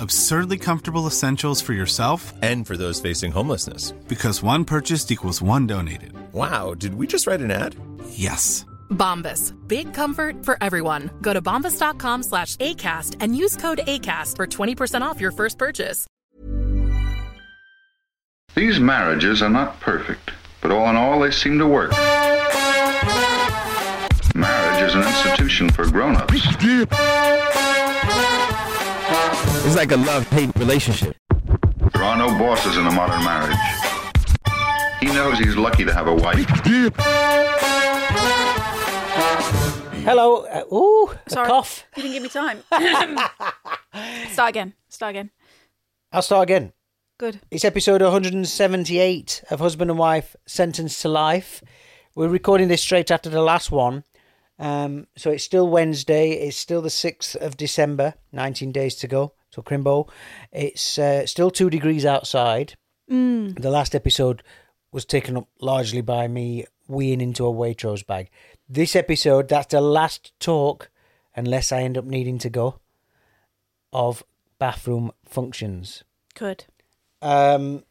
Absurdly comfortable essentials for yourself And for those facing homelessness. because one purchased equals one donated. Wow, did we just write an ad? Yes. Bombas. Big comfort for everyone. Go to bombas.com slash ACAST and use code ACAST for 20% off your first purchase. These marriages are not perfect, but all in all, they seem to work. Marriage is an institution for grown-ups. It's like a love-hate relationship. There are no bosses in a modern marriage. He knows he's lucky to have a wife. Hello. Uh, ooh, a Sorry. cough. You didn't give me time. Start again. Start again. I'll start again. Good. It's episode 178 of Husband and Wife Sentenced to Life. We're recording this straight after the last one. Um, so it's still Wednesday. It's still the 6th of December, 19 days to go. So Crimbo. It's uh, still two degrees outside. Mm. The last episode was taken up largely by me weeing into a Waitrose bag. This episode, that's the last talk, unless I end up needing to go, of bathroom functions. Good. Um,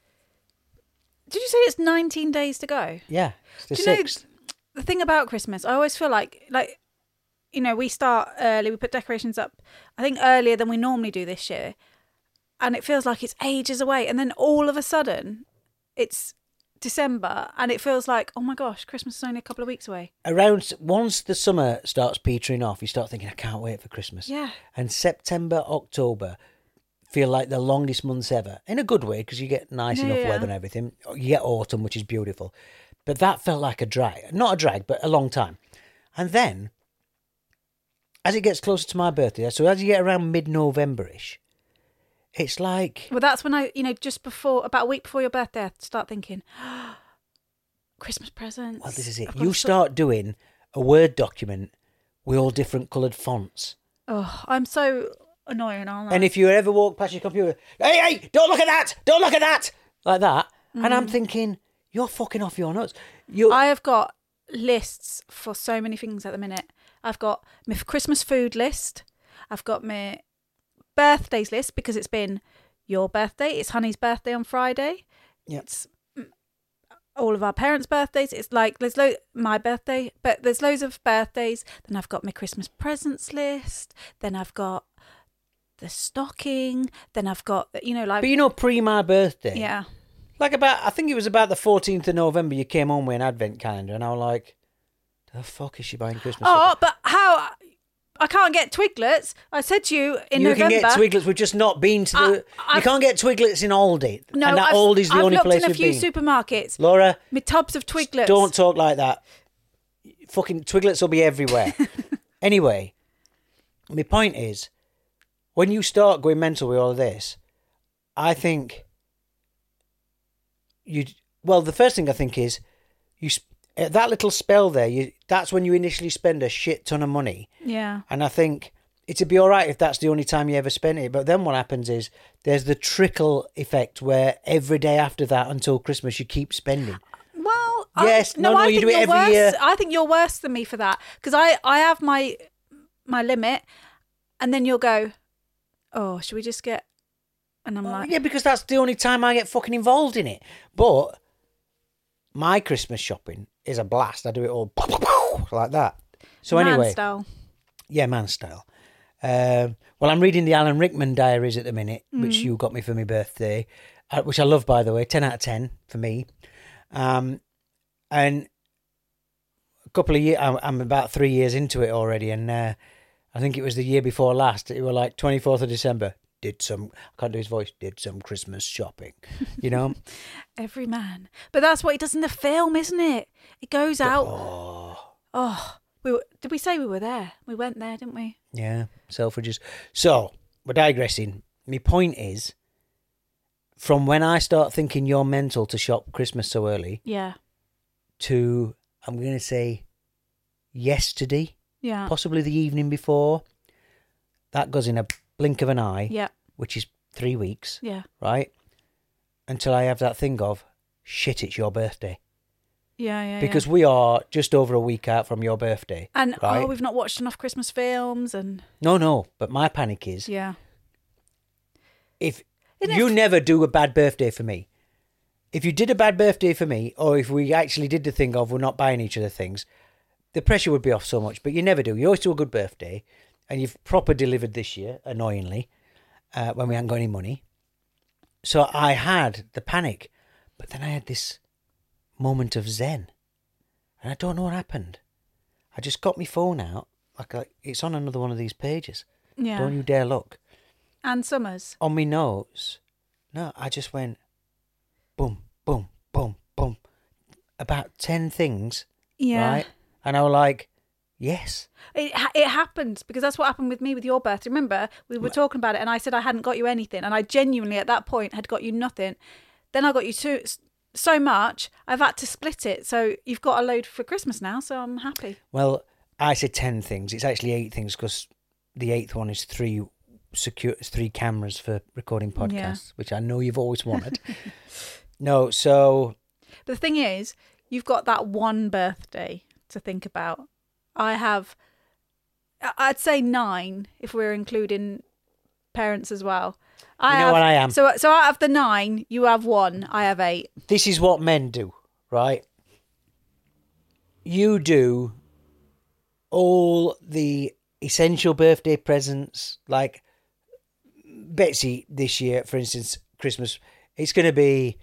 Did you say it's 19 days to go? yeah, it's the Do you know sixth. the thing about Christmas? I always feel like, like, you know, we start early. We put decorations up. I think earlier than we normally do this year, and it feels like it's ages away. And then all of a sudden, it's December, and it feels like, oh my gosh, Christmas is only a couple of weeks away. Around once the summer starts petering off, you start thinking, I can't wait for Christmas. Yeah. And September, October feel like the longest months ever in a good way because you get nice Yeah, enough yeah. weather and everything. You get autumn, which is beautiful. But that felt like a drag. Not a drag, but a long time. And then, as it gets closer to my birthday, so as you get around mid November ish, it's like Well, that's when I, you know, just before, about a week before your birthday, I start thinking, Christmas presents. Well, this is it. I've You start doing a Word document with all different coloured fonts. Oh, I'm so annoying, aren't I? And if you ever walk past your computer, hey, hey, don't look at that! Don't look at that! Like that. And I'm Mm. thinking, you're fucking off your nuts. You, I have got lists for so many things at the minute. I've got my Christmas food list. I've got my birthdays list because it's been your birthday. It's Honey's birthday on Friday. Yep. It's all of our parents' birthdays. It's like there's lo- my birthday, but there's loads of birthdays. Then I've got my Christmas presents list. Then I've got the stocking. Then I've got you know like but you know, pre my birthday, yeah. like about, I think it was about the 14th of November, you came home with an advent calendar, and I was like, the fuck is she buying Christmas? Oh, stuff? but how? I can't get Twiglets. I said to you in you November. You can get Twiglets. We've just not been to the. I- you can't get Twiglets in Aldi. No, and that I've, Aldi's the I've only looked place in a few been. supermarkets. Laura, My tubs of Twiglets. Don't talk like that. Fucking Twiglets will be everywhere. anyway, my point is, when you start going mental with all of this, I think you. Well, the first thing I think is, you at that little spell there. You that's when you initially spend a shit ton of money, Yeah. and I think it'd be all right if that's the only time you ever spent it. But then what happens is there's the trickle effect where every day after that until Christmas you keep spending. Well, Yes, I, no, no, I you do it every worse. year. I think you're worse than me for that because I I have my my limit, and then you'll go, oh, should we just get? And I'm oh, like, Yeah, because that's the only time I get fucking involved in it. But my Christmas shopping is a blast. I do it all like that. So man anyway, style. yeah, man style. Um, well, I'm reading the Alan Rickman diaries at the minute, which Mm. you got me for my birthday, uh, which I love, by the way. Ten out of ten for me. Um, and a couple of years, I'm, I'm about three years into it already, and uh, I think it was the year before last. It was like 24th of December. Did some, I can't do his voice. Did some Christmas shopping, you know. Every man, but that's what he does in the film, isn't it? It goes out. Oh. oh, we were, did we say we were there? We went there, didn't we? Yeah, Selfridges. So we're digressing. My point is, from when I start thinking you're mental to shop Christmas so early, Yeah, to I'm going to say yesterday, yeah, possibly the evening before, that goes in a blink of an eye, yeah, which is three weeks, yeah, right? Until I have that thing of shit, it's your birthday. yeah, yeah. Because yeah. we are just over a week out from your birthday. and oh, right? oh, we've not watched enough Christmas films, and no, no, but my panic is yeah, if Isn't you f- never do a bad birthday for me, if you did a bad birthday for me, or if we actually did the thing of we're not buying each other things, the pressure would be off so much. But you never do. You always do a good birthday, and you've proper delivered this year, annoyingly, uh, when we hadn't got any money. So I had the panic, but then I had this moment of zen, and I don't know what happened. I just got my phone out, like, like it's on another one of these pages. yeah. Don't you dare look And Summers. on my nose. No, I just went boom, boom, boom, boom. About 10 things. Yeah. Right? And I was like, yes. It it happened because that's what happened with me with your birthday. Remember, we were talking about it, and I said I hadn't got you anything, and I genuinely at that point had got you nothing. Then I got you two, so much, I've had to split it. So you've got a load for Christmas now. So I'm happy. Well, I said 10 things. It's actually eight things because the eighth one is three secure three cameras for recording podcasts, Yeah. which I know you've always wanted. no, so But the thing is, you've got that one birthday to think about. I have, I'd say nine if we're including parents as well. I You know have, what I am? So, so out of the nine, you have one. I have eight. this is what men do, right? You do all the essential birthday presents, like Betsy this year, for instance, Christmas, it's going to be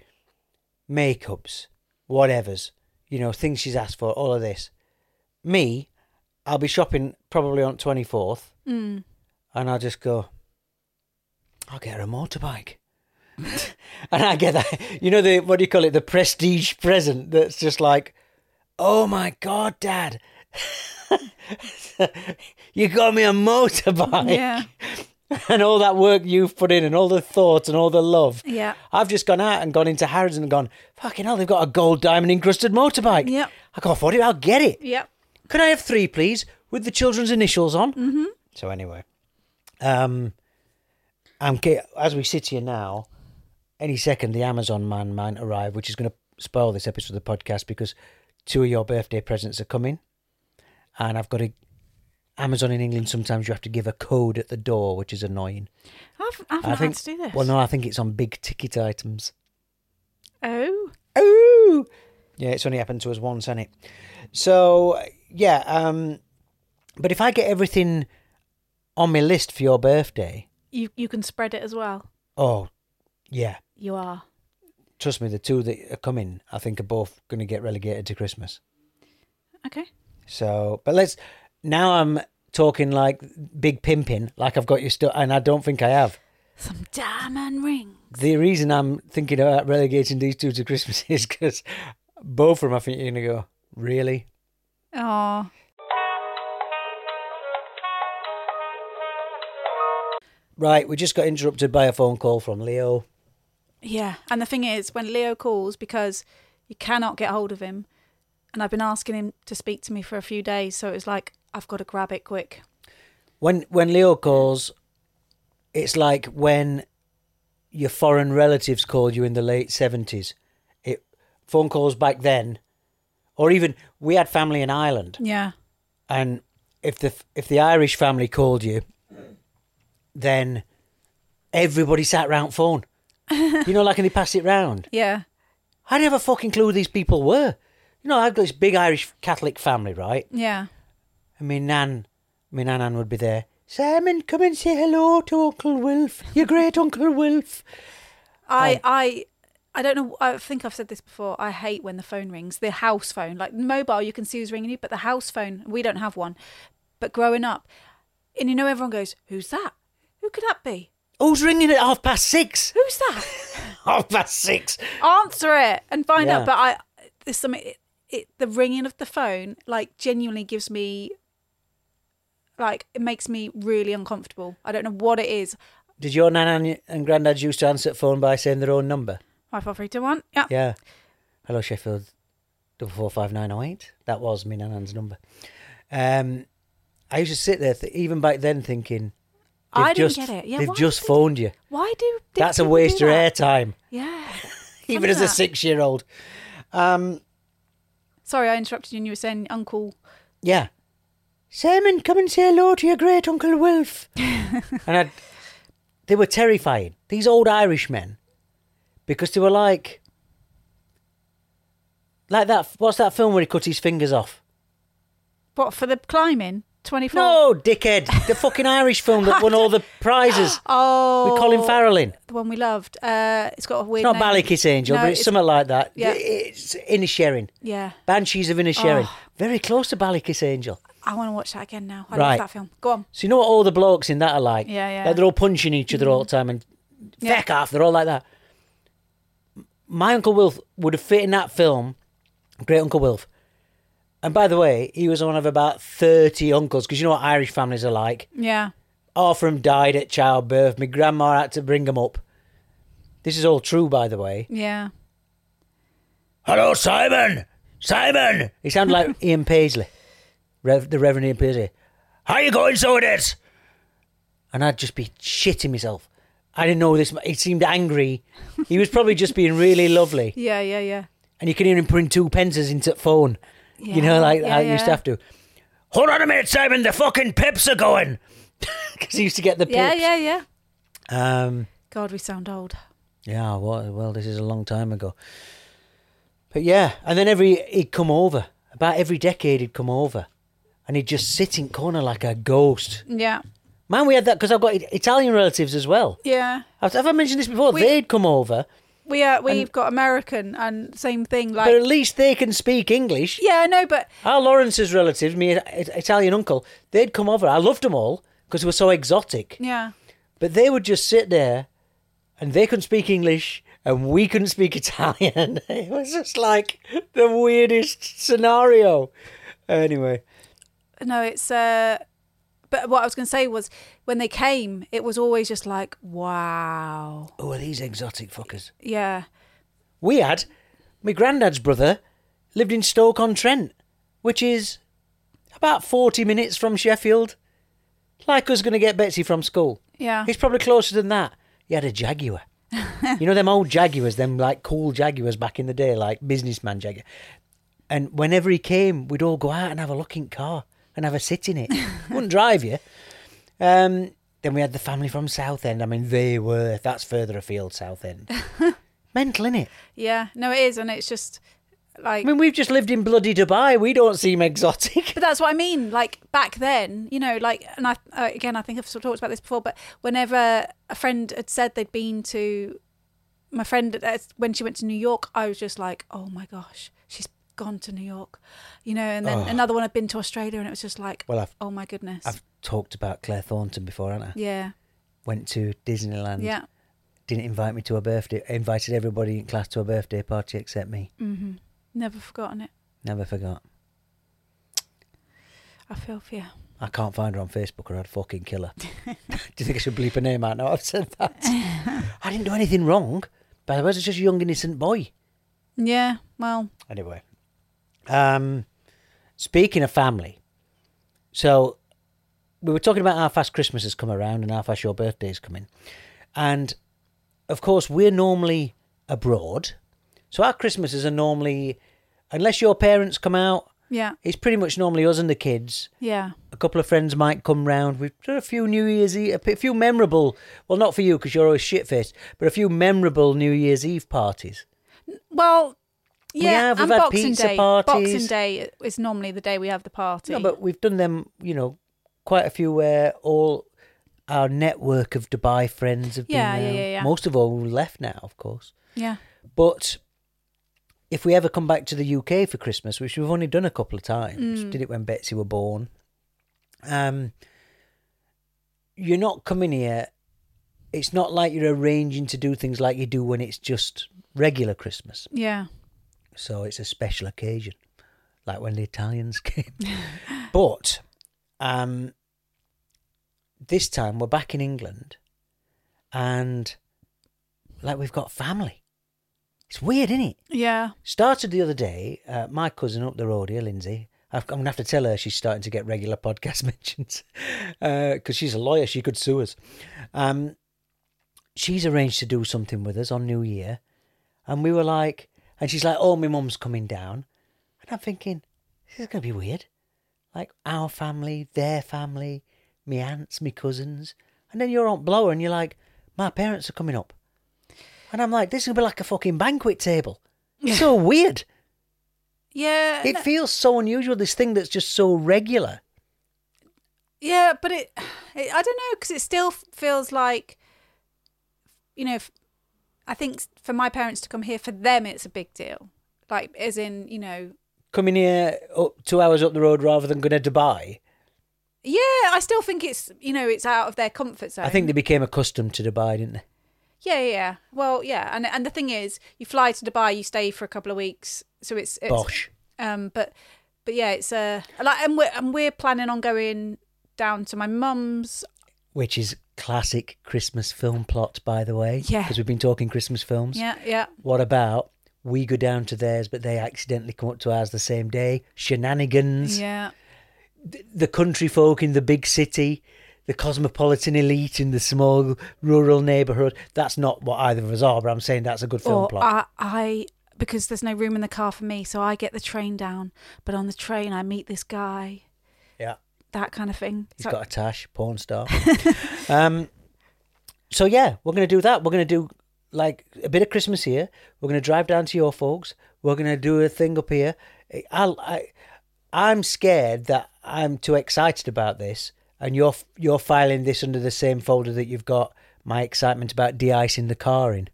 makeups, whatever's, you know, things she's asked for, all of this. Me, I'll be shopping probably on 24th, Mm. and I'll just go, I'll get her a motorbike. and I get that, you know, the what do you call it, the prestige present that's just like, oh my god, Dad, you got me a motorbike, Yeah. and all that work you've put in, and all the thought and all the love. Yeah. I've just gone out and gone into Harrods and gone, fucking hell, they've got a gold diamond encrusted motorbike. Yeah. I can't afford it. I'll get it. Yep. Could I have three, please, with the children's initials on? Mm-hmm. So anyway, um, I'm ca- as we sit here now. Any second, the Amazon man might arrive, which is going to spoil this episode of the podcast because two of your birthday presents are coming, and I've got to. Amazon in England sometimes you have to give a code at the door, which is annoying. I've, I've I not think. had to do this. Well, no, I think it's on big ticket items. Oh. Oh. Yeah, it's only happened to us once, hasn't it? So yeah, um, but if I get everything on my list for your birthday, You you can spread it as well. oh yeah, You are. trust me, the two that are coming, I think, are both going to get relegated to Christmas. Okay. So, but let's now. I'm talking like big pimping, like I've got your stuff, and I don't think I have. Some diamond ring. The reason I'm thinking about relegating these two to Christmas is because both of them, I think you're going to go, really? Oh. Right, we just got interrupted by a phone call from Leo. Yeah. And the thing is, when Leo calls, because you cannot get hold of him, and I've been asking him to speak to me for a few days, so it was like, I've got to grab it quick. When when Leo calls, it's like when your foreign relatives called you in the late seventies. It phone calls back then, or even we had family in Ireland, Yeah. and if the if the Irish family called you, then everybody sat round phone. you know, like and they passed it round. Yeah. I a fucking clue who these people were. You know, I've got this big Irish Catholic family, right? Yeah. And my nan, my nan Ann would be there. Simon, come and say hello to Uncle Wilf, your great Uncle Wilf. I um, I I don't know. I think I've said this before. I hate when the phone rings. The house phone, like mobile, you can see who's ringing you, but the house phone, we don't have one. But growing up, and you know, everyone goes, "Who's that? Who could that be? Who's ringing at half past six? Who's that?" half past six. Answer it and find Yeah. out. But I, there's something. It, it, the ringing of the phone, like, genuinely gives me, like, it makes me really uncomfortable. I don't know what it is. Did your nan and- and granddad used to answer the phone by saying their own number? Five four three two one. Yeah. Yeah. Hello, Sheffield. Double four five nine oh eight. That was me nan number. Um, I used to sit there, th- even back then, thinking. they've I didn't just, get it. Yeah, they've why just did- phoned you. Why do That's a people waste of that? airtime, Yeah. even as a that. six-year-old. Um, Sorry, I interrupted you and you were saying Uncle. Yeah. Simon, come and say hello to your great Uncle Wilf. and I'd, they were terrifying. These old Irish men. Because they were like. Like that. What's that film where he cut his fingers off? What, for the climbing? 24? No, dickhead. The fucking Irish film that won all the prizes. Oh. With Colin Farrell in. The one we loved. Uh, it's got a weird. It's not. Ballykissangel, No, but it's, something like that. Yeah. It's Inisherin. Yeah. Banshees of Inisherin. Oh. Very close to Ballykissangel. I want to watch that again now. I Right. love that film. Go on. So you know what all the blokes in that are like? Yeah, yeah. Like they're all punching each other all the time and Yeah. feck off. They're all like that. My Uncle Wilf would have fit in that film, Great Uncle Wilf. And by the way, he was one of about 30 uncles, because you know what Irish families are like. Yeah. Half of them died at childbirth. My grandma had to bring them up. This is all true, by the way. Yeah. Hello, Simon! Simon! He sounded like Ian Paisley, Rev- the Reverend Ian Paisley. How you going, so it is? And I'd just be shitting myself. I didn't know this. He seemed angry. He was probably just being really lovely. Yeah, yeah, yeah. And you can hear him putting two pences into the phone. you know, like yeah, I used to have to. Hold on a minute, Simon. The fucking pips are going. Because he used to get the pips. Yeah, yeah, yeah. Um, God, we sound old. yeah, well, well, this is a long time ago. But yeah, and then every he'd come over. About every decade he'd come over, and he'd just sit in corner like a ghost. Yeah. Man, we had that because I've got Italian relatives as well. Yeah. Have, have I mentioned this before? We- They'd come over, We uh, we've got American and same thing. Like, but at least they can speak English. yeah, I know, but Our Lawrence's relatives, me Italian uncle, they'd come over. I loved them all because they were so exotic. yeah, But they would just sit there, and they couldn't speak English, and we couldn't speak Italian. It was just like the weirdest scenario. Anyway, no, it's. uh But what I was going to say was, when they came, it was always just like, wow. who are these exotic fuckers? Yeah, We had my granddad's brother lived in Stoke on Trent, which is about forty minutes from Sheffield. Like us going to get Betsy from school. yeah, He's probably closer than that. He had a Jaguar. you know them old Jaguars, them like cool Jaguars back in the day, like businessman Jaguar. And whenever he came, we'd all go out and have a look in car and have a sit in it. Wouldn't drive you. Um, then we had the family from Southend. I mean, they were. That's further afield, Southend. Mental, innit? yeah. No, it is, and it's just like. I mean, we've just lived in bloody Dubai. We don't seem exotic. But that's what I mean. Like back then, you know, like, and I uh, again, I think I've sort of talked about this before. But whenever a friend had said they'd been to my friend uh, when she went to New York, I was just like, oh my gosh, she's gone to New York, you know. And then Oh. another one i'd been to Australia, and it was just like, Well, I've- oh my goodness, I've talked about Claire Thornton before, haven't I? yeah, Went to Disneyland. yeah, Didn't invite me to a birthday. Invited everybody in class to a birthday party except me. Mm-hmm. never forgotten it. Never forgot. I feel for you. I can't find her on Facebook or I'd fucking kill her. do you think I should bleep her name out now? I've said that. I didn't do anything wrong, but I was just a young innocent boy. Yeah, well, Um, we were talking about how fast Christmas has come around and how fast your birthday's coming. And of course, we're normally abroad. So our Christmases are normally, unless your parents come out, Yeah. it's pretty much normally us and the kids. Yeah. A couple of friends might come round. We've done a few New Year's Eve, a few memorable, well, not for you because you're always shit faced, but a few memorable New Year's Eve parties. Well, We yeah, have, we've and had Boxing pizza Day. parties. Boxing Day is normally the day we have the party. No, but we've done them, you know, quite a few where all our network of Dubai friends have Yeah, been yeah, yeah, yeah. Most of all left now, of course. yeah. But if we ever come back to the UK for Christmas, which we've only done a couple of times, Mm. did it when Betsy were born, um, you're not coming here. It's not like you're arranging to do things like you do when it's just regular Christmas. Yeah. So it's a special occasion, like when the Italians came. but um, this time we're back in England, and like we've got family. It's weird, isn't it? Yeah. Started the other day. Uh, my cousin up the road here, Lindsay. I've, I'm gonna have to tell her she's starting to get regular podcast mentions because she's a lawyer. She could sue us. Um, she's arranged to do something with us on New Year, and we were like, and she's like, "Oh, my mum's coming down," and I'm thinking, this is gonna be weird. Like our family, their family, me aunts, me cousins, and then your aunt Blower, and you're like, my parents are coming up, and I'm like, this is gonna be like a fucking banquet table. It's so weird. Yeah. It feels so unusual. This thing that's just so regular. Yeah, but it, it I don't know because it still feels like, you know, I think for my parents to come here for them it's a big deal. Like as in, you know, Coming here up two hours up the road rather than going to Dubai. yeah, I still think it's you know it's out of their comfort zone. I think they became accustomed to Dubai, didn't they? Yeah, yeah. Well, yeah, and and the thing is, you fly to Dubai, you stay for a couple of weeks, so it's, it's Bosh. Um, but but yeah, it's uh like and we're and we're planning on going down to my mum's. Which is classic Christmas film plot, by the way. Yeah. Because we've been talking Christmas films. Yeah, yeah. What about we go down to theirs, but they accidentally come up to ours the same day? Shenanigans. Yeah. The country folk in the big city, the cosmopolitan elite in the small rural neighbourhood. That's not what either of us are, but I'm saying that's a good film or plot. I, I because there's no room in the car for me, so I get the train down. But on the train, I meet this guy, yeah. That kind of thing. He's So- got a tash, porn star. um, so yeah, we're gonna do that. We're gonna do like a bit of Christmas here. We're gonna drive down to your folks. We're gonna do a thing up here. I, I, I'm scared that I'm too excited about this, and you're you're filing this under the same folder that you've got my excitement about de-icing the car in.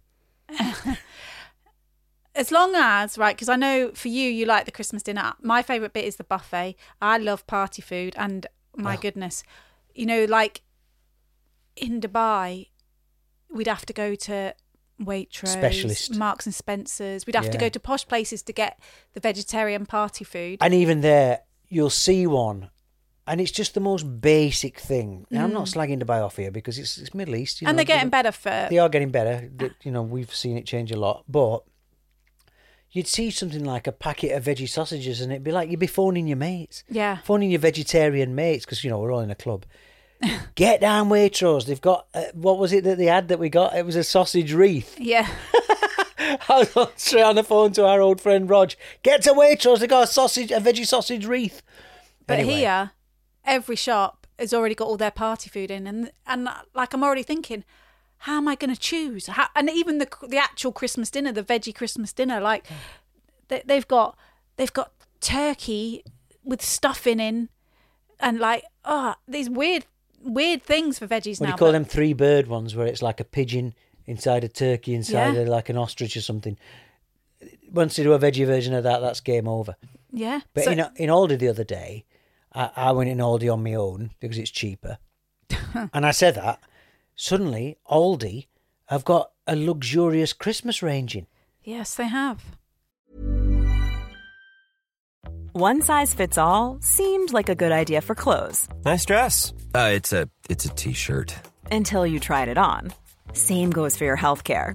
as long as right because i know for you you like the christmas dinner my favorite bit is the buffet i love party food and my Oh. goodness you know like in dubai we'd have to go to waitrose Specialist. marks and spencers we'd have to go to posh places to get the vegetarian party food And even there, you'll see one, and it's just the most basic thing. Now, I'm not Mm. slagging Dubai off here because it's, it's Middle East. You and know, they're getting better for They are getting better. You know, we've seen it change a lot. But you'd see something like a packet of veggie sausages, and it'd be like you'd be phoning your mates, yeah phoning your vegetarian mates, because you know we're all in a club. Get down, Waitrose. They've got uh, what was it that they had that we got? It was a sausage wreath. yeah I was straight on the phone to our old friend Rog. Get to Waitrose. They got a sausage, a veggie sausage wreath. But Anyway. here, every shop has already got all their party food in, and and like I'm already thinking, how am I going to choose? How, and even the the actual Christmas dinner, the veggie Christmas dinner, like they, they've got they've got turkey with stuffing in, and like oh these weird weird things for veggies What do you call but- them three bird ones where it's like a pigeon inside a turkey inside Yeah. a, like an ostrich or something? Once they do a veggie version of that, that's game over. Yeah, But So- in, in Aldi the other day, I, I went in Aldi on my own because it's cheaper. and I said that. Suddenly, Aldi have got a luxurious Christmas range in. yes, they have. One size fits all seemed like a good idea for clothes Nice dress. Uh, it's a it's a t-shirt. until you tried it on. Same goes for your healthcare.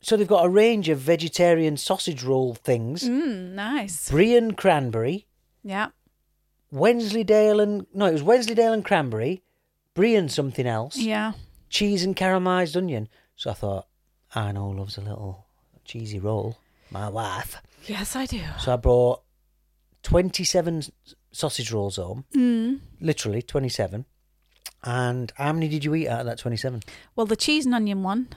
So they've got a range of vegetarian sausage roll things. Mm, nice. Brie and cranberry, Yeah. Wensleydale and no, it was Wensleydale and cranberry, brie and something else, Yeah. cheese and caramelised onion. So I thought, I know loves a little cheesy roll. My wife. Yes, I do. So I brought twenty-seven sausage rolls home. Mm. Literally twenty-seven. And how many did you eat out of that twenty-seven? Well, the cheese and onion one,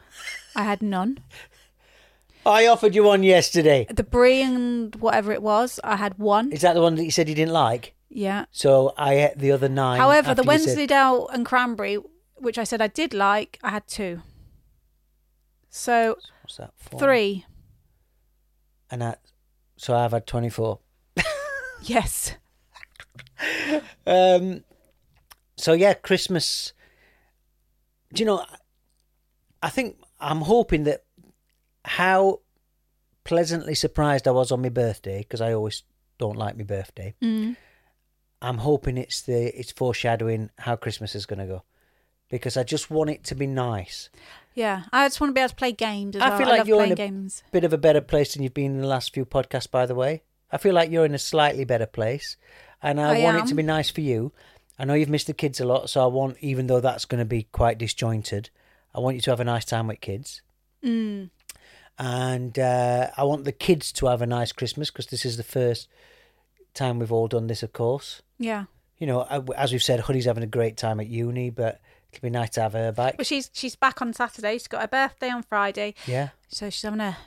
I had none. I offered you one yesterday. The brie and whatever it was, I had one. Is that the one that you said you didn't like? Yeah. So I ate the other nine. However, the after you said- Wensleydale and cranberry, which I said I did like, I had two. So What's that? Four? three. And that, so I've had 24. Yes. Um, so yeah, Christmas. Do you know? I think I'm hoping that how pleasantly surprised I was on my birthday because I always don't like my birthday. Mm. I'm hoping it's the it's foreshadowing how Christmas is going to go because I just want it to be nice. Yeah. I just want to be able to play games as I well. feel I like love you're in a games. bit of a better place than you've been in the last few podcasts, by the way. I feel like you're in a slightly better place, and I, I want it to be nice for you. I know you've missed the kids a lot, so I want, even though that's going to be quite disjointed, I want you to have a nice time with kids, Mm. and uh, I want the kids to have a nice Christmas because this is the first time we've all done this, of course. Yeah. You know, uh, as we've said, Honey's having a great time at uni, but it'll be nice to have her back. Well, she's she's back on Saturday. She's got her birthday on Friday. Yeah. So she's having a,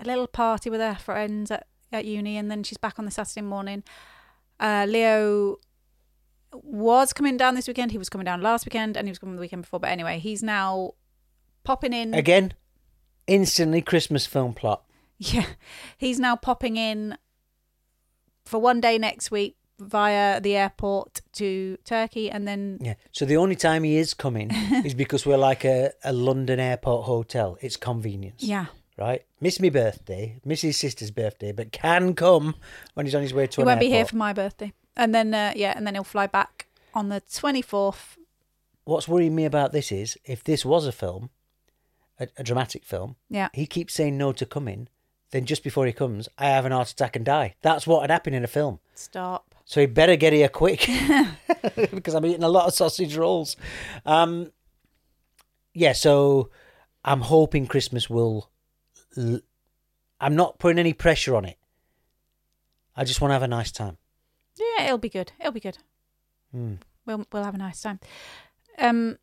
a little party with her friends at, at uni, and then she's back on the Saturday morning. Uh, Leo was coming down this weekend. He was coming down last weekend, and he was coming the weekend before. But anyway, he's now popping in Again, instantly Christmas film plot. Yeah, he's now popping in for one day next week via the airport to Turkey, and then Yeah. So the only time he is coming is because we're like a, a London airport hotel. It's convenience. yeah, Right? Miss me birthday, miss his sister's birthday, but can come when he's on his way to he won't be here for my birthday, and then uh, yeah, and then he'll fly back on the twenty fourth. What's worrying me about this is if this was a film, a, a dramatic film, Yeah. he keeps saying no to coming, then just before he comes, I have an heart attack and die. That's what would happen in a film. Stop. So he better get here quick because I'm eating a lot of sausage rolls. Um, yeah, so I'm hoping Christmas will. L- I'm not putting any pressure on it. I just want to have a nice time. Yeah, it'll be good. It'll be good. Hmm. We'll we'll have a nice time. Um,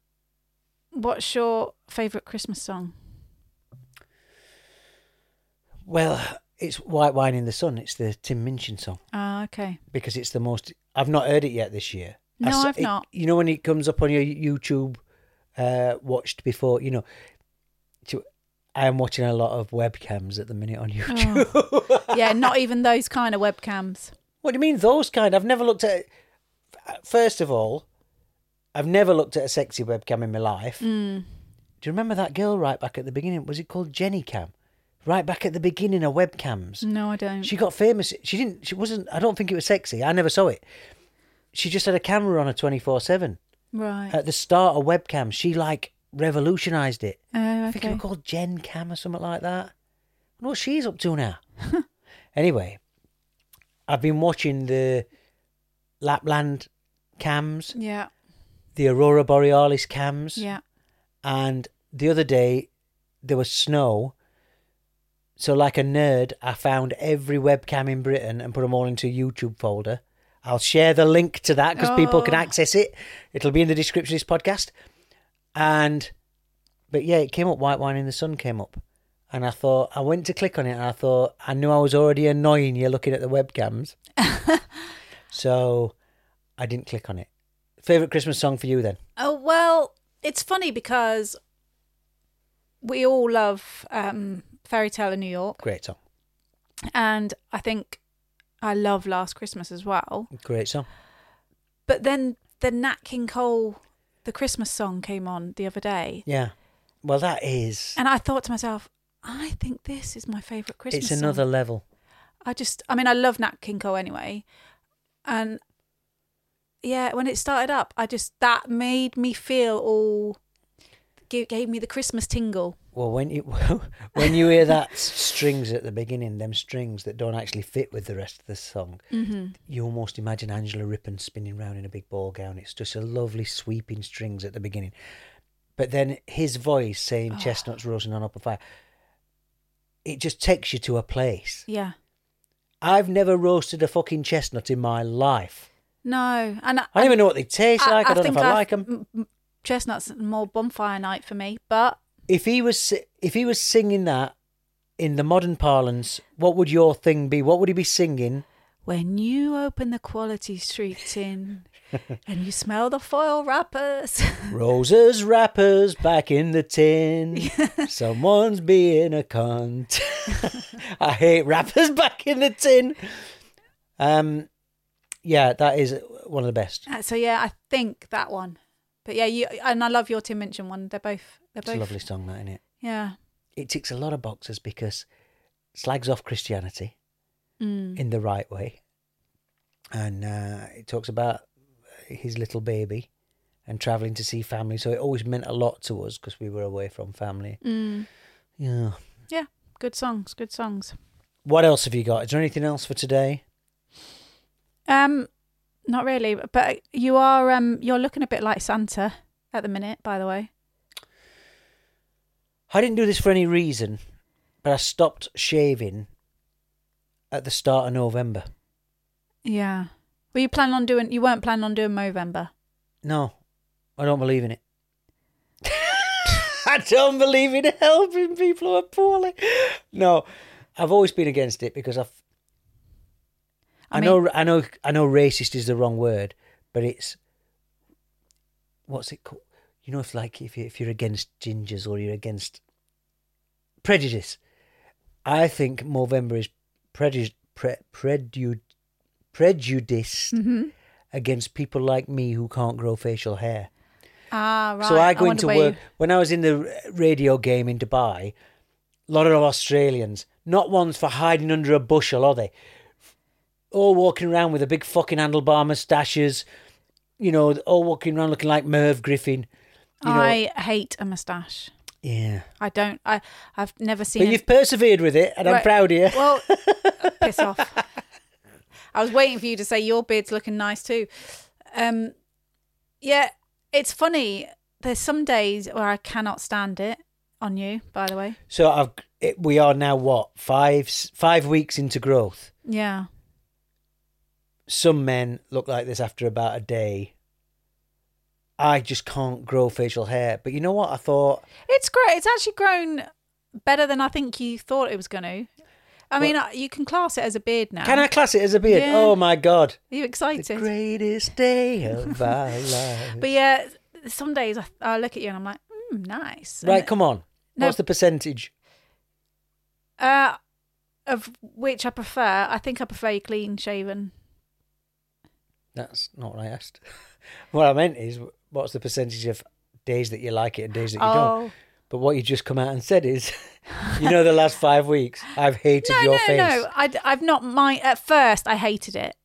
what's your favourite Christmas song? Well, it's White Wine in the Sun. It's the Tim Minchin song Ah, okay. because it's the most. I've not heard it yet this year. No, I, have not. You know when it comes up on your YouTube, uh, watched before. You know, to, I am watching a lot of webcams at the minute on YouTube. Oh. yeah, not even those kind of webcams. What do you mean those kind? I've never looked at. First of all, I've never looked at a sexy webcam in my life. Mm. Do you remember that girl right back at the beginning? Was it called Jennicam? Right back at the beginning of webcams. No, I don't. She got famous. She didn't. She wasn't. I don't think it was sexy. I never saw it. She just had a camera on her twenty four seven. Right. At the start of webcams, she like revolutionised it. Oh, I think it okay. was called Jen Cam or something like that. I wonder what she's up to now. anyway, I've been watching the Lapland cams, Yeah. the Aurora Borealis cams, Yeah. and the other day there was snow. So, like a nerd, I found every webcam in Britain and put them all into a YouTube folder. I'll share the link to that because people can Oh. access it. It'll be in the description of this podcast. And, but yeah, it came up. White Wine in the Sun came up. And I thought, I went to click on it and I thought, I knew I was already annoying you looking at the webcams. so I didn't click on it. Favorite Christmas song for you then? Oh well, it's funny because we all love um, Fairy Tale in New York, Great song. and I think I love Last Christmas as well. Great song. But then the Nat King Cole, the Christmas song came on the other day, Yeah. Well, that is. and I thought to myself, I think this is my favorite Christmas. It's another song. level. I just, I mean, I love Nat King Cole anyway, and yeah, when it started up, I just that made me feel all gave, gave me the Christmas tingle. Well, when you when you hear that strings at the beginning, them strings that don't actually fit with the rest of the song, Mhm. you almost imagine Angela Rippon spinning round in a big ball gown. It's just a lovely sweeping strings at the beginning, but then his voice saying Oh. "chestnuts roasting on upper fire," it just takes you to a place. Yeah. I've never roasted a fucking chestnut in my life. No, and I, I don't even know what they taste like. I, don't know if I I've- like them. Chestnuts more bonfire night for me, but If he was if he was singing that in the modern parlance, what would your thing be? What would he be singing? When you open the quality street tin and you smell the foil wrappers, Roses wrappers back in the tin. Someone's being a cunt. I hate wrappers back in the tin. Um, yeah, that is one of the best. Uh, so yeah, I think that one. But yeah, you and I love your Tim Minchin one. They're both they're It's both a lovely song, that isn't it? Yeah. It ticks a lot of boxes because slags off Christianity Mm. in the right way, and uh, it talks about his little baby and traveling to see family. So it always meant a lot to us because we were away from family. Mm. Yeah. Yeah, good songs, good songs. What else have you got? Is there anything else for today? Um, not really, but you are um you're looking a bit like Santa at the minute. By the way, I didn't do this for any reason, but I stopped shaving at the start of November. yeah. Were you planning on doing? You weren't planning on doing Movember. No, I don't believe in it. I don't believe in helping people who are poorly. No, I've always been against it because I've. I, I know, I know, I know. Racist is the wrong word, but it's what's it called? You know, if like if you if you're against gingers or you're against prejudice, I think Movember is prejudice pre, preju, prejudiced Mhm. against people like me who can't grow facial hair. Ah, right. So I go wonder into work you- when I was in the radio game in Dubai. A lot of Australians, not ones for hiding under a bushel, are they? All walking around with a big fucking handlebar moustaches, you know, all walking around looking like Merv Griffin. You know, I hate a moustache. Yeah. I don't. I I've never seen. But you've persevered with it, and I'm proud of you. Well, piss off. I was waiting for you to say your beard's looking nice too. Um, yeah, it's funny. There's some days where I cannot stand it on you. By the way, So I've it, we are now what five five weeks into growth. yeah. Some men look like this after about a day. I just can't grow facial hair. But you know what? I thought It's great. It's actually grown better than I think you thought it was going to. I mean, uh, you can class it as a beard now. Can I class it as a beard? Yeah. Oh my god. Are you excited? Greatest day of our life. But yeah, some days I, I look at you and I'm like, mm, nice. Right, come on. No. What's the percentage? Uh, of which I prefer. I think I prefer you clean shaven. That's not what I asked. what I meant is, what's the percentage of days that you like it and days that you Oh. don't? But what you just come out and said is, you know, the last five weeks, I've hated No, your no, face. no. I, I've not. My at first I hated it.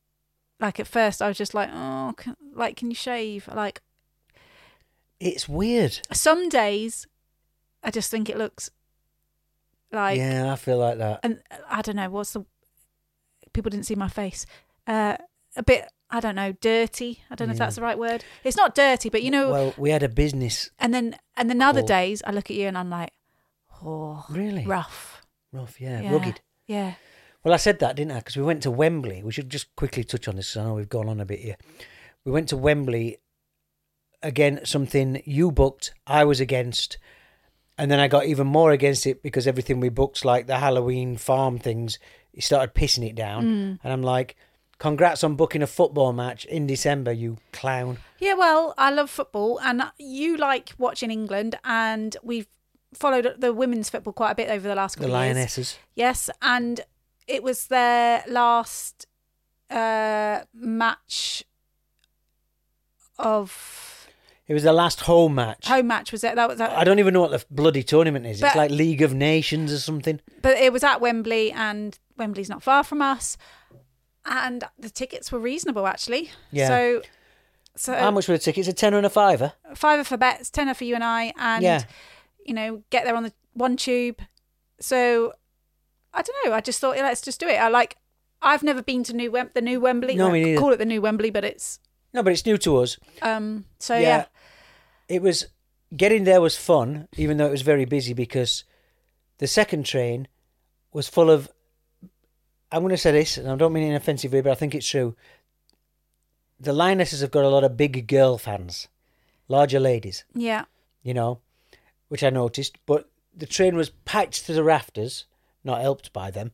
Like at first I was just like, oh, can, like can you shave? Like It's weird. some days, I just think it looks like yeah, I feel like that. and I don't know what's the people didn't see my face. Uh, a bit I don't know, dirty. I don't know if that's the right word. It's not dirty, but you know. Well, we had a business and then and then other Cool. days I look at you and I'm like, oh, Really? rough, rough, yeah, Yeah. rugged. Yeah. Well, I said that, didn't I? Because we went to Wembley. We should just quickly touch on this I know we've gone on a bit here. We went to Wembley. Again, something you booked, I was against. And then I got even more against it because everything we booked, like the Halloween farm things, he started pissing it down. Mm. And I'm like, congrats on booking a football match in December, you clown. Yeah, well, I love football, and you like watching England, and we've followed the women's football quite a bit over the last The couple of years. Lionesses. Yes, and it was their last uh, match of It was the last home match. home match. Was it that was? That, I don't even know what the bloody tournament is. But- it's like League of Nations or something. But it was at Wembley, and Wembley's not far from us, and the tickets were reasonable actually. Yeah. So, so How much were the tickets? A tenner and a fiver? fiver for bets, tenner for you and I, and Yeah. you know, get there on the one tube. So I don't know. I just thought, yeah, let's just do it. I like. I've never been to new Wem- the new Wembley. No, me. Call it the new Wembley, but it's No, but it's new to us. um. So yeah, It was getting there was fun, even though it was very busy because the second train was full of. I'm going to say this, and I don't mean it in an offensive way, but I think it's true. The Lionesses have got a lot of big girl fans, larger ladies, yeah, you know, which I noticed. But the train was packed to the rafters, not helped by them,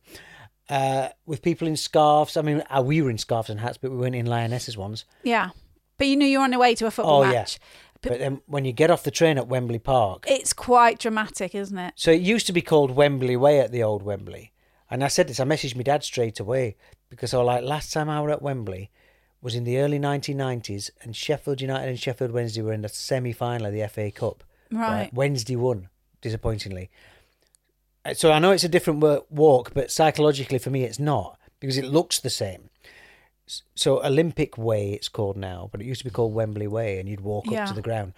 uh, with people in scarves. I mean, uh, we were in scarves and hats, but we weren't in Lionesses ones. yeah. But you knew you were on the way to a football oh, match. yeah. But then when you get off the train at Wembley Park, It's quite dramatic, isn't it? So it used to be called Wembley Way at the old Wembley. And I said this, I messaged my dad straight away because I was like, last time I were at Wembley was in the early 1990s and Sheffield United and Sheffield Wednesday were in the semi final of the FA Cup. Right. Wednesday won, disappointingly. Uh, So I know it's a different walk, but psychologically for me it's not because it looks the same. So Olympic Way it's called now, but it used to be called Wembley Way and you'd walk up to the ground.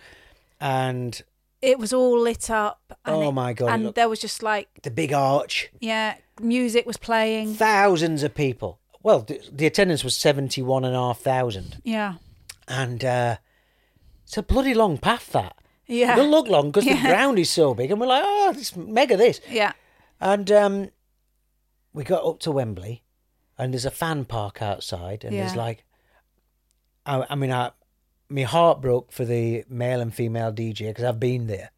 And It was all lit up. And Oh it- my God, And looked- there was just like the big arch. yeah, music was playing. thousands of people. Well, the, the attendance was seventy-one and a half thousand, Yeah, and uh, it's a bloody long path. That Yeah. it doesn't look long because Yeah. the ground is so big, and we're like, oh, it's mega this. yeah, And um, we got up to Wembley, and there's a fan park outside, and there's like, I, I mean, I, my heart broke for the male and female DJ because I've been there.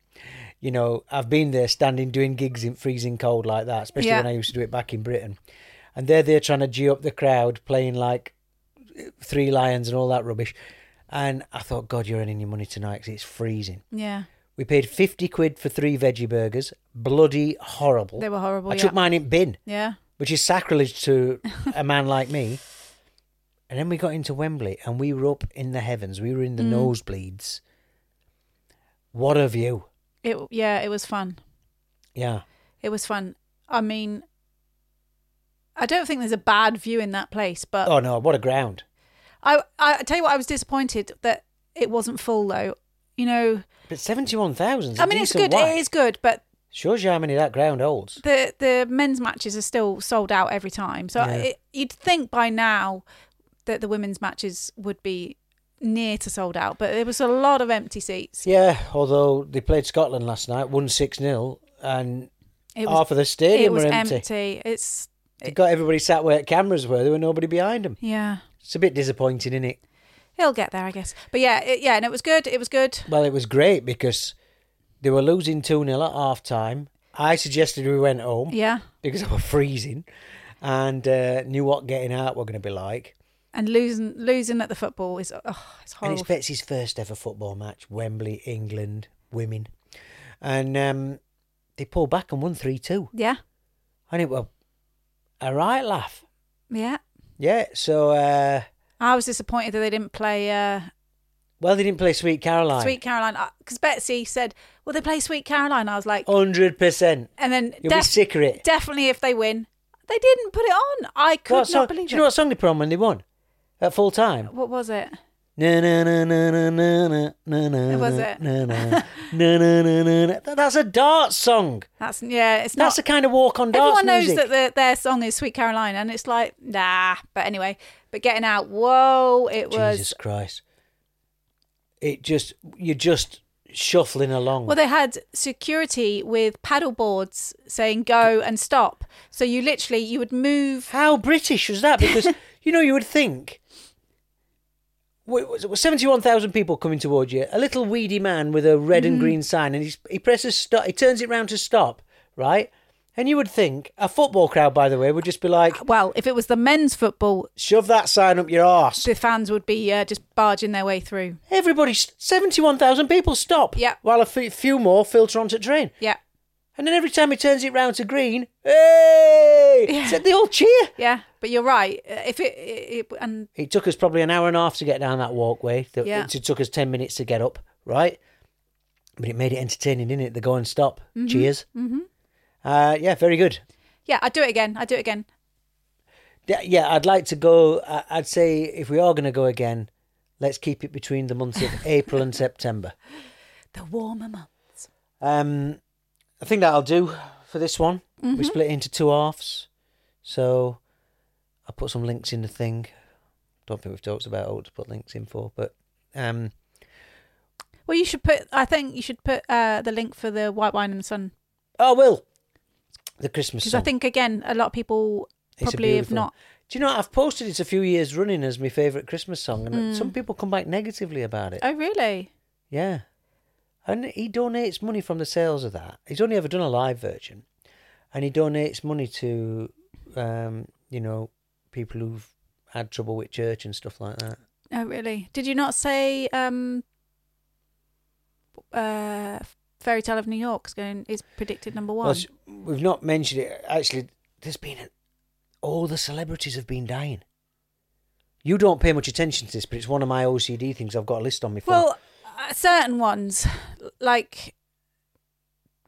You know, I've been there standing doing gigs in freezing cold like that, especially Yeah. when I used to do it back in Britain. And they're there trying to G up the crowd, playing like uh, Three Lions and all that rubbish. And I thought, God, you're earning your money tonight because it's freezing. yeah. We paid 50 quid for three veggie burgers. Bloody horrible. They were horrible. I yeah. took mine in bin, Yeah, which is sacrilege to a man like me. And then we got into Wembley and we were up in the heavens. We were in the Mm. nosebleeds. What a view. it yeah, it was fun. Yeah. It was fun. I mean, I don't think there's a bad view in that place, but Oh, no, what a ground. I I tell you what, I was disappointed that it wasn't full though. You know, But 71,000 I mean, it's good. It is good, but Shows you how many that ground holds. the the men's matches are still sold out every time. So Yeah. it, you'd think by now that the women's matches would be near to sold out, but there was a lot of empty seats. Yeah, although they played Scotland last night, won 6 0, and It was, half of the stadium it was were empty. It's They got everybody sat where cameras were, there were nobody behind them. yeah, It's a bit disappointing, isn't it? he'll get there, I guess. But yeah, it, yeah, and it was good. It was good. Well, it was great because they were losing 2 0 at half time. I suggested we went home Yeah, because I was freezing and uh, knew what getting out were going to be like. And losing losing at the football is oh, it's And it's Betsy's first ever football match, Wembley, England, women. And um, they pulled back and won 3 2. yeah, And it was a right laugh. yeah. Yeah, so, uh, I was disappointed that they didn't play uh, well, they didn't play Sweet Caroline. Sweet Caroline because Betsy said, "Well, they play Sweet Caroline." I was like, 100%. and then You'll be sick of it. definitely if they win, they didn't put it on. I could What not song- believe Do it. you know what song they put on when they won? At full time? What was it? Na na na na na na na na na. Was it? Na na na na na na. That's a dance song. That's yeah. It's not. That's the kind of walk on dance Everyone knows music. that the, their song is Sweet Caroline, and it's like nah. But anyway, but getting out, whoa! It was Jesus Christ! It just you're just shuffling along. Well, they had security with paddle boards saying go and stop. So you literally you would move. How British was that? Because you know you would think. Wait, was 71,000 people coming towards you. A little weedy man with a red and Mhm. green sign, and he's, he presses stop. He turns it round to stop, right? And you would think a football crowd, by the way, would just be like, Well, if it was the men's football, "Shove that sign up your arse." the fans would be uh, just barging their way through. Everybody, 71,000 people stop. Yeah. While a f- few more filter onto the train. Yeah. And then every time he turns it round to green, hey! Yeah. So they all cheer. Yeah, but you're right. Uh, If it, it, it and It took us probably an hour and a half to get down that walkway. Yeah. It took us 10 minutes to get up, right? But it made it entertaining, didn't it? The go and stop. Mhm. Cheers. Mhm. Uh, yeah, very good. yeah, I'd do it again. I'd do it again. Yeah, yeah, I'd like to go. I- I'd say if we are going to go again, let's keep it between the months of April and September. The warmer months. Um, I think that'll do for this one. We Mhm. split it into two halves. So I'll put some links in the thing. Don't think we've talked about what to put links in for, but um, Well, you should put. I think you should put uh, the link for the white wine and the sun oh, will the Christmas because. I think again a lot of people It's probably have not. Do you know I've posted it a few years running as my favourite Christmas song, and Mm. some people come back negatively about it. Oh, really? Yeah. And he donates money from the sales of that. He's only ever done a live version. And he donates money to, um, you know, people who've had trouble with church and stuff like that. Oh, really? Did you not say um, uh, Fairy Tale of New York is going is predicted number one? Well, we've not mentioned it. Actually, there's been. A, all the celebrities have been dying. You don't pay much attention to this, but it's one of my OCD things. I've got a list on my phone. Well, uh, certain ones like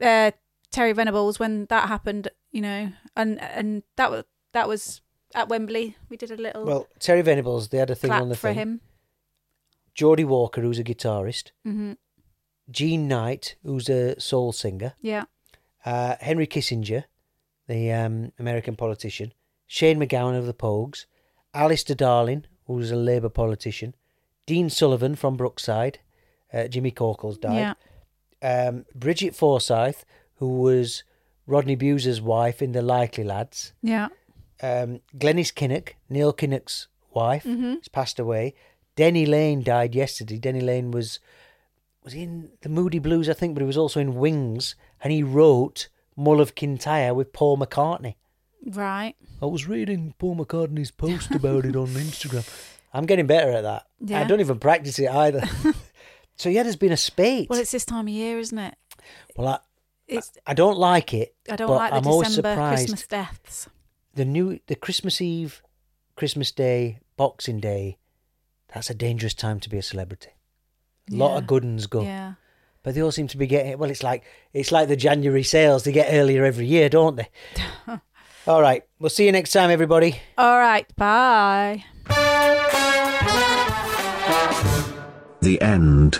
uh, Terry Venables when that happened, you know, and and that was that was at Wembley. We did a little Well, Terry Venables, they had a thing on the for thing. him. Geordie Walker, who's a guitarist. hmm Jean Knight, who's a soul singer. Yeah. uh, Henry Kissinger, the um, American politician, Shane MacGowan of the Pogues, Alistair Darling, who was a Labour politician, Dean Sullivan from Brookside, uh, Jimmy Corkhill's died, um, Brigit Forsyth, who was Rodney Bewes's wife in The Likely Lads, Yeah. Um, Glenys Kinnock, Neil Kinnock's wife, Mhm. has passed away. Denny Laine died yesterday. Denny Laine was was in the Moody Blues, I think, but he was also in Wings, and he wrote Mull of Kintyre with Paul McCartney. Right. I was reading Paul McCartney's post about it on Instagram. I'm getting better at that. Yeah. I don't even practice it either. so yeah, there's been a spate. Well, it's this time of year, isn't it? Well, I, It's I don't like it. I don't like the I'm December. Christmas deaths. The new the Christmas Eve, Christmas Day, Boxing Day. That's a dangerous time to be a celebrity. A lot Yeah. of good ones go. Yeah. But they all seem to be getting well. It's like it's like the January sales. They get earlier every year, don't they? all right. We'll see you next time, everybody. All right. Bye. The end.